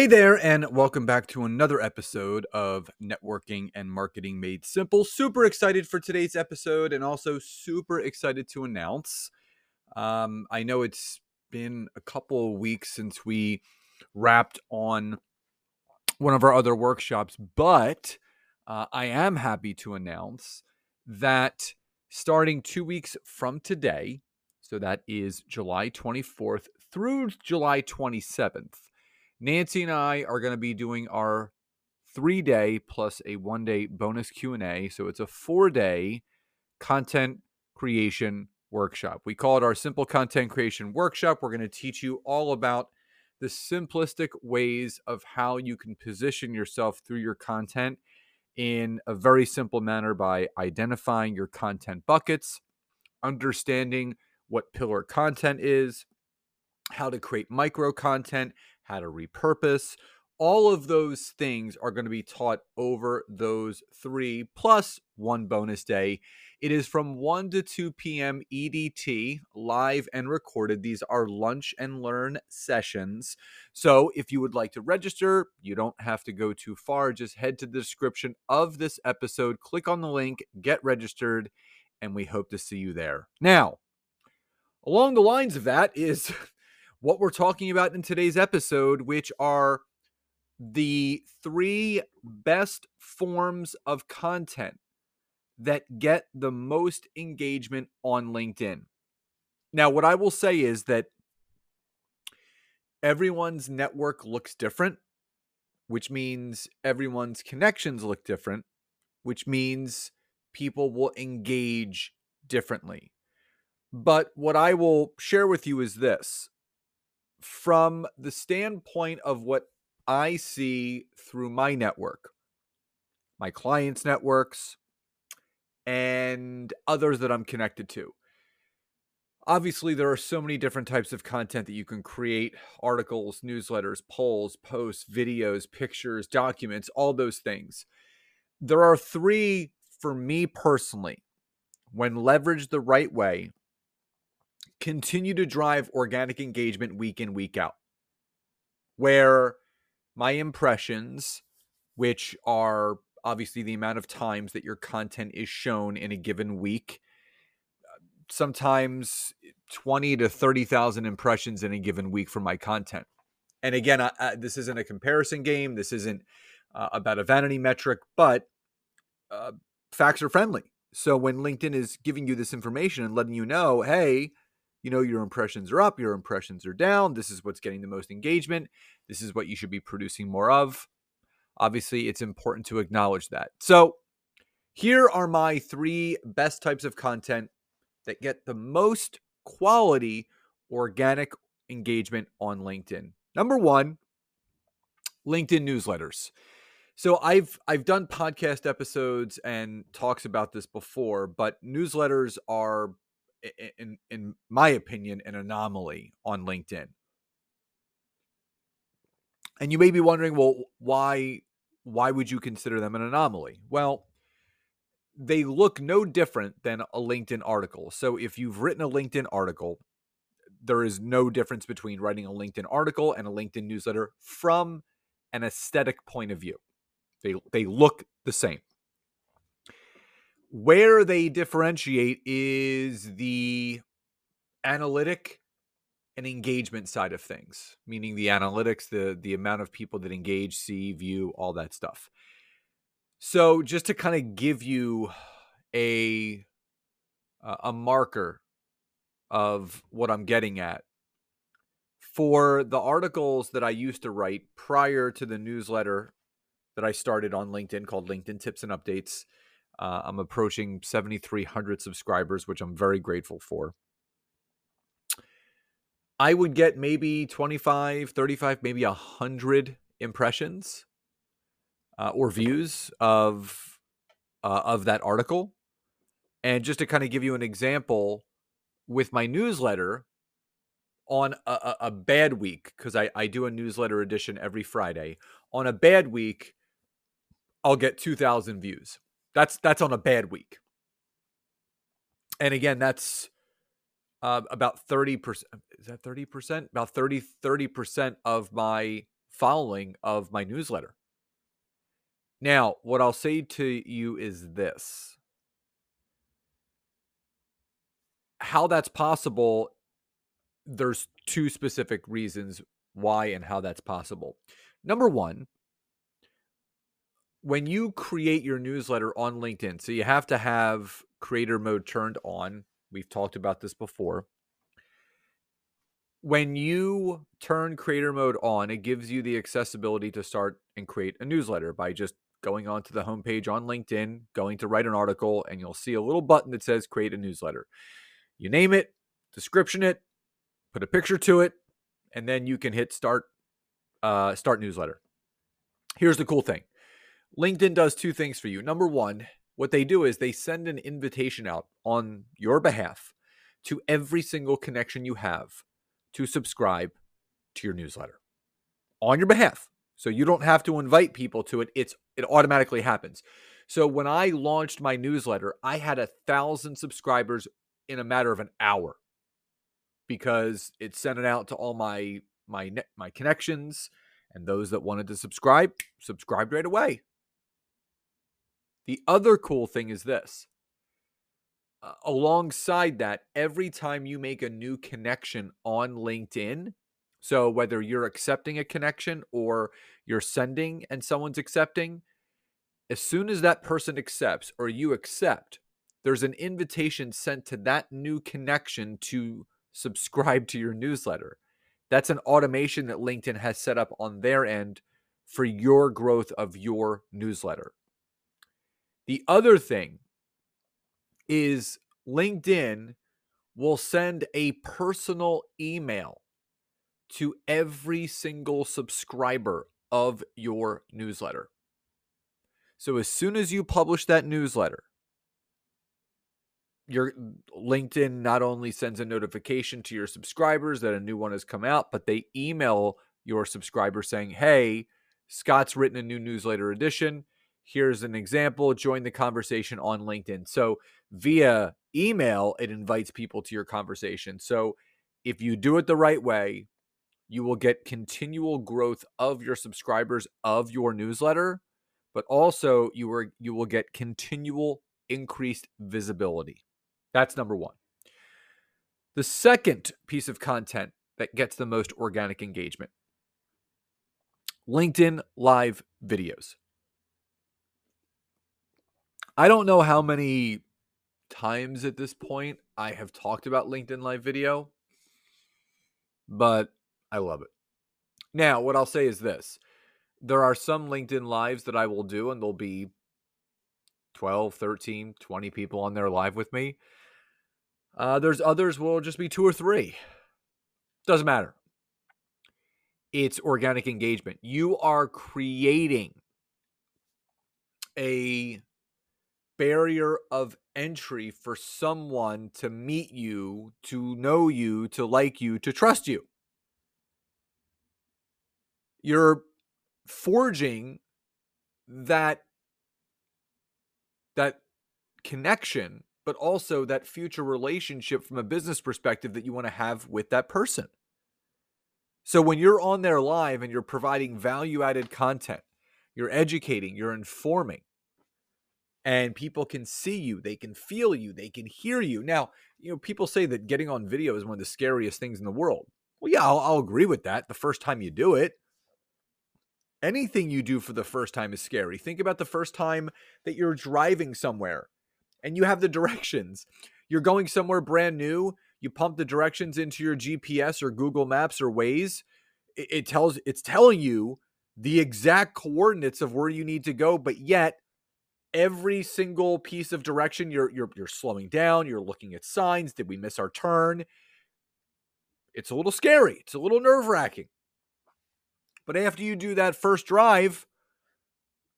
Hey there, and welcome back to another episode of Networking and Marketing Made Simple. Super excited for today's episode, and also super excited to announce. Um, I know it's been a couple of weeks since we wrapped on one of our other workshops, but uh, I am happy to announce that starting two weeks from today, so that is July 24th through July 27th Nancy and I are going to be doing our three day plus a one day bonus q&a so it's a four day content creation workshop. We call it our simple content creation workshop. We're going to teach you all about the simplistic ways of how you can position yourself through your content in a very simple manner by identifying your content buckets understanding what pillar content is how to create micro content how to repurpose. All of those things are going to be taught over those three plus one bonus day. It is from 1 to 2 p.m. EDT, live and recorded. These are lunch and learn sessions. So if you would like to register, you don't have to go too far. Just head to the description of this episode, click on the link, get registered, and we hope to see you there. Now, along the lines of that is what we're talking about in today's episode, which are the three best forms of content that get the most engagement on LinkedIn. Now, what I will say is that everyone's network looks different, which means everyone's connections look different, which means people will engage differently. But what I will share with you is this from the standpoint of what I see through my network, my clients' networks, and others that I'm connected to. Obviously, there are so many different types of content that you can create articles, newsletters, polls, posts, videos, pictures, documents, all those things. There are three for me personally, when leveraged the right way, continue to drive organic engagement week in, week out. Where my impressions, which are obviously the amount of times that your content is shown in a given week, sometimes 20 to 30,000 impressions in a given week for my content. And again, I, I, this isn't a comparison game. This isn't uh, about a vanity metric, but uh, facts are friendly. So when LinkedIn is giving you this information and letting you know, hey, you know your impressions are up, your impressions are down. This is what's getting the most engagement. This is what you should be producing more of. Obviously, it's important to acknowledge that. So, here are my three best types of content that get the most quality organic engagement on LinkedIn. Number 1, LinkedIn newsletters. So I've I've done podcast episodes and talks about this before, but newsletters are in in my opinion, an anomaly on LinkedIn. And you may be wondering, well, why why would you consider them an anomaly? Well, they look no different than a LinkedIn article. So if you've written a LinkedIn article, there is no difference between writing a LinkedIn article and a LinkedIn newsletter from an aesthetic point of view. They they look the same. Where they differentiate is the analytic and engagement side of things, meaning the analytics, the the amount of people that engage, see, view, all that stuff. So just to kind of give you a a marker of what I'm getting at for the articles that I used to write prior to the newsletter that I started on LinkedIn called LinkedIn Tips and Updates uh, I'm approaching 7,300 subscribers, which I'm very grateful for. I would get maybe 25, 35, maybe 100 impressions uh, or views of uh, of that article. And just to kind of give you an example, with my newsletter on a, a, bad week, because I, I do a newsletter edition every Friday. On a bad week, I'll get 2,000 views. That's that's on a bad week. And again, that's uh, about 30%. Is that 30%? About 30, 30% of my following of my newsletter. Now, what I'll say to you is this how that's possible, there's two specific reasons why and how that's possible. Number one, when you create your newsletter on LinkedIn, so you have to have creator mode turned on. We've talked about this before. When you turn creator mode on, it gives you the accessibility to start and create a newsletter by just going onto the homepage on LinkedIn, going to write an article, and you'll see a little button that says create a newsletter. You name it, description it, put a picture to it, and then you can hit start uh, start newsletter. Here's the cool thing. LinkedIn does two things for you. Number one, what they do is they send an invitation out on your behalf to every single connection you have to subscribe to your newsletter on your behalf. So you don't have to invite people to it. It's it automatically happens. So when I launched my newsletter, I had a thousand subscribers in a matter of an hour because it sent it out to all my my my connections and those that wanted to subscribe subscribed right away. The other cool thing is this. Uh, alongside that, every time you make a new connection on LinkedIn, so whether you're accepting a connection or you're sending and someone's accepting, as soon as that person accepts or you accept, there's an invitation sent to that new connection to subscribe to your newsletter. That's an automation that LinkedIn has set up on their end for your growth of your newsletter. The other thing is LinkedIn will send a personal email to every single subscriber of your newsletter. So as soon as you publish that newsletter, your LinkedIn not only sends a notification to your subscribers that a new one has come out, but they email your subscriber saying, "Hey, Scott's written a new newsletter edition. Here's an example. Join the conversation on LinkedIn." So, via email, it invites people to your conversation. So, if you do it the right way, you will get continual growth of your subscribers of your newsletter, but also you are you will get continual increased visibility. That's number 1. The second piece of content that gets the most organic engagement LinkedIn live videos. I don't know how many times at this point I have talked about LinkedIn live video, but I love it. Now, what I'll say is this there are some LinkedIn lives that I will do, and there'll be 12, 13, 20 people on there live with me. Uh, there's others will just be two or three. Doesn't matter. It's organic engagement. You are creating a barrier of entry for someone to meet you, to know you, to like you, to trust you. You're forging that that connection but also that future relationship from a business perspective that you want to have with that person. So when you're on there live and you're providing value added content you're educating you're informing and people can see you they can feel you they can hear you now you know people say that getting on video is one of the scariest things in the world well yeah I'll, I'll agree with that the first time you do it anything you do for the first time is scary. Think about the first time that you're driving somewhere and you have the directions. You're going somewhere brand new, you pump the directions into your GPS or Google Maps or Waze. It, it tells it's telling you the exact coordinates of where you need to go, but yet every single piece of direction you're you're you're slowing down, you're looking at signs, did we miss our turn? It's a little scary, it's a little nerve wracking. But after you do that first drive,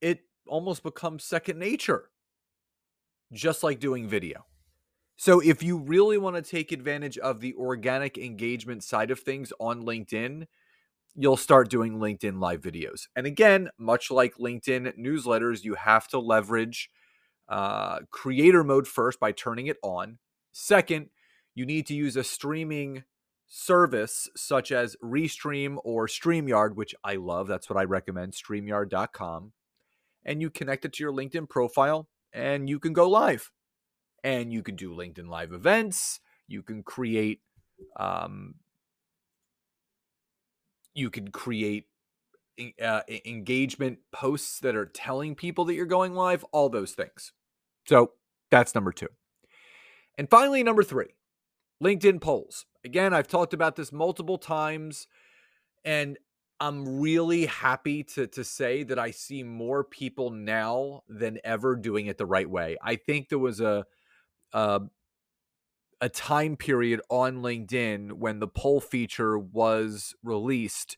it almost becomes second nature, just like doing video. So, if you really want to take advantage of the organic engagement side of things on LinkedIn, you'll start doing LinkedIn live videos. And again, much like LinkedIn newsletters, you have to leverage uh, creator mode first by turning it on. Second, you need to use a streaming service such as Restream or StreamYard, which I love. That's what I recommend, streamyard.com. And you connect it to your LinkedIn profile and you can go live and you can do LinkedIn Live events. You can create, um, you can create uh, engagement posts that are telling people that you're going live. All those things. So that's number two. And finally, number three, LinkedIn polls. Again, I've talked about this multiple times, and I'm really happy to to say that I see more people now than ever doing it the right way. I think there was a uh, a time period on LinkedIn when the poll feature was released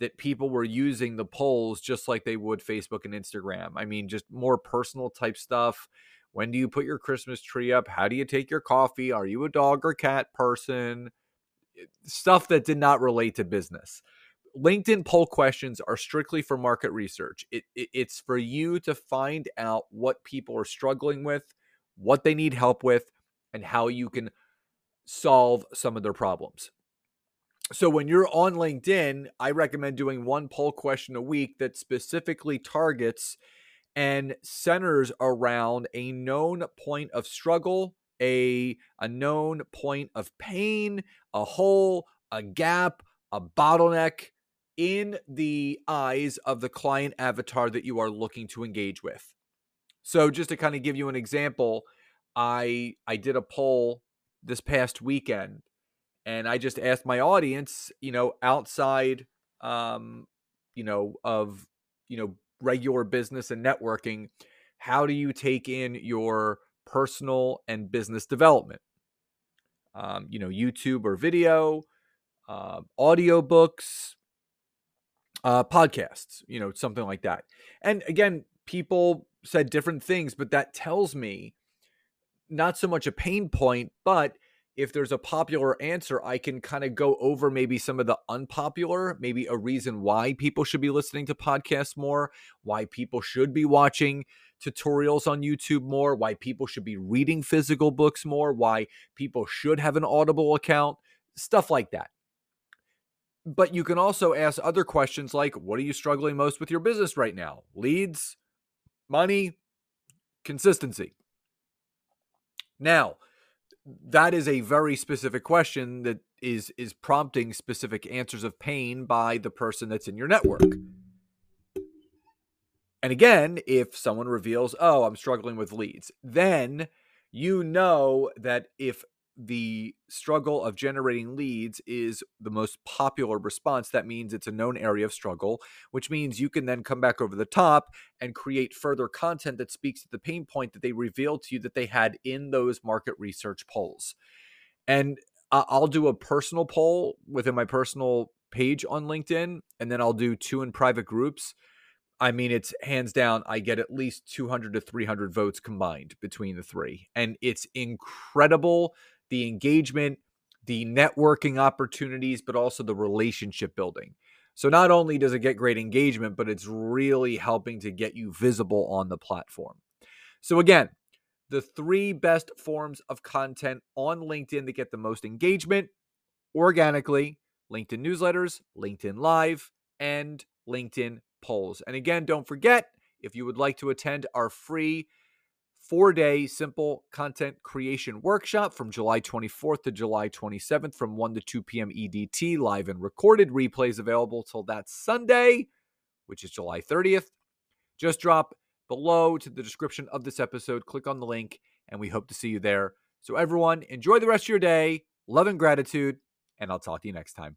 that people were using the polls just like they would Facebook and Instagram. I mean, just more personal type stuff. When do you put your Christmas tree up? How do you take your coffee? Are you a dog or cat person? Eh, stuff that did not relate to business. LinkedIn poll questions are strictly for market research. It, it, it's for you to find out what people are struggling with what they need help with, and how you can solve some of their problems. So when you're on LinkedIn, I recommend doing one poll question a week that specifically targets and centers around a known point of struggle, a, a known point of pain, a hole, a gap, a bottleneck in the eyes of the client avatar that you are looking to engage with. So just to kind of give you an example, I I did a poll this past weekend and I just asked my audience, you know, outside um, you know, of you know, regular business and networking, how do you take in your personal and business development? Um, you know, YouTube or video, uh, audio books, uh, podcasts, you know, something like that. And again, people said different things, but that tells me not so much a pain point, but if there's a popular answer, I can kind of go over maybe some of the unpopular, maybe a reason why people should be listening to podcasts more, why people should be watching tutorials on YouTube more, why people should be reading physical books more, why people should have an Audible account, stuff like that. But you can also ask other questions like what are you struggling most with your business right now? Leads, money, consistency. Now, that is a very specific question that is is prompting specific answers of pain by the person that's in your network. And again, if someone reveals, "Oh, I'm struggling with leads," then you know that if the struggle of generating leads is the most popular response, that means it's a known area of struggle, which means you can then come back over the top and create further content that speaks to the pain point that they revealed to you that they had in those market research polls. And I'll do a personal poll within my personal page on LinkedIn, and then I'll do two in private groups. I mean, it's hands down, I get at least 200 to 300 votes combined between the three. And it's incredible the engagement, the networking opportunities, but also the relationship building. So not only does it get great engagement, but it's really helping to get you visible on the platform. So again, the three best forms of content on LinkedIn that get the most engagement organically LinkedIn newsletters, LinkedIn Live, and LinkedIn polls. And again, don't forget if you would like to attend our free four day simple content creation workshop from July 24th to July 27th from 1 to 2 p.m. EDT, live and recorded. Replays available till that Sunday, which is July 30th. Just drop below to the description of this episode. Click on the link, and we hope to see you there. So, everyone, enjoy the rest of your day. Love and gratitude, and I'll talk to you next time.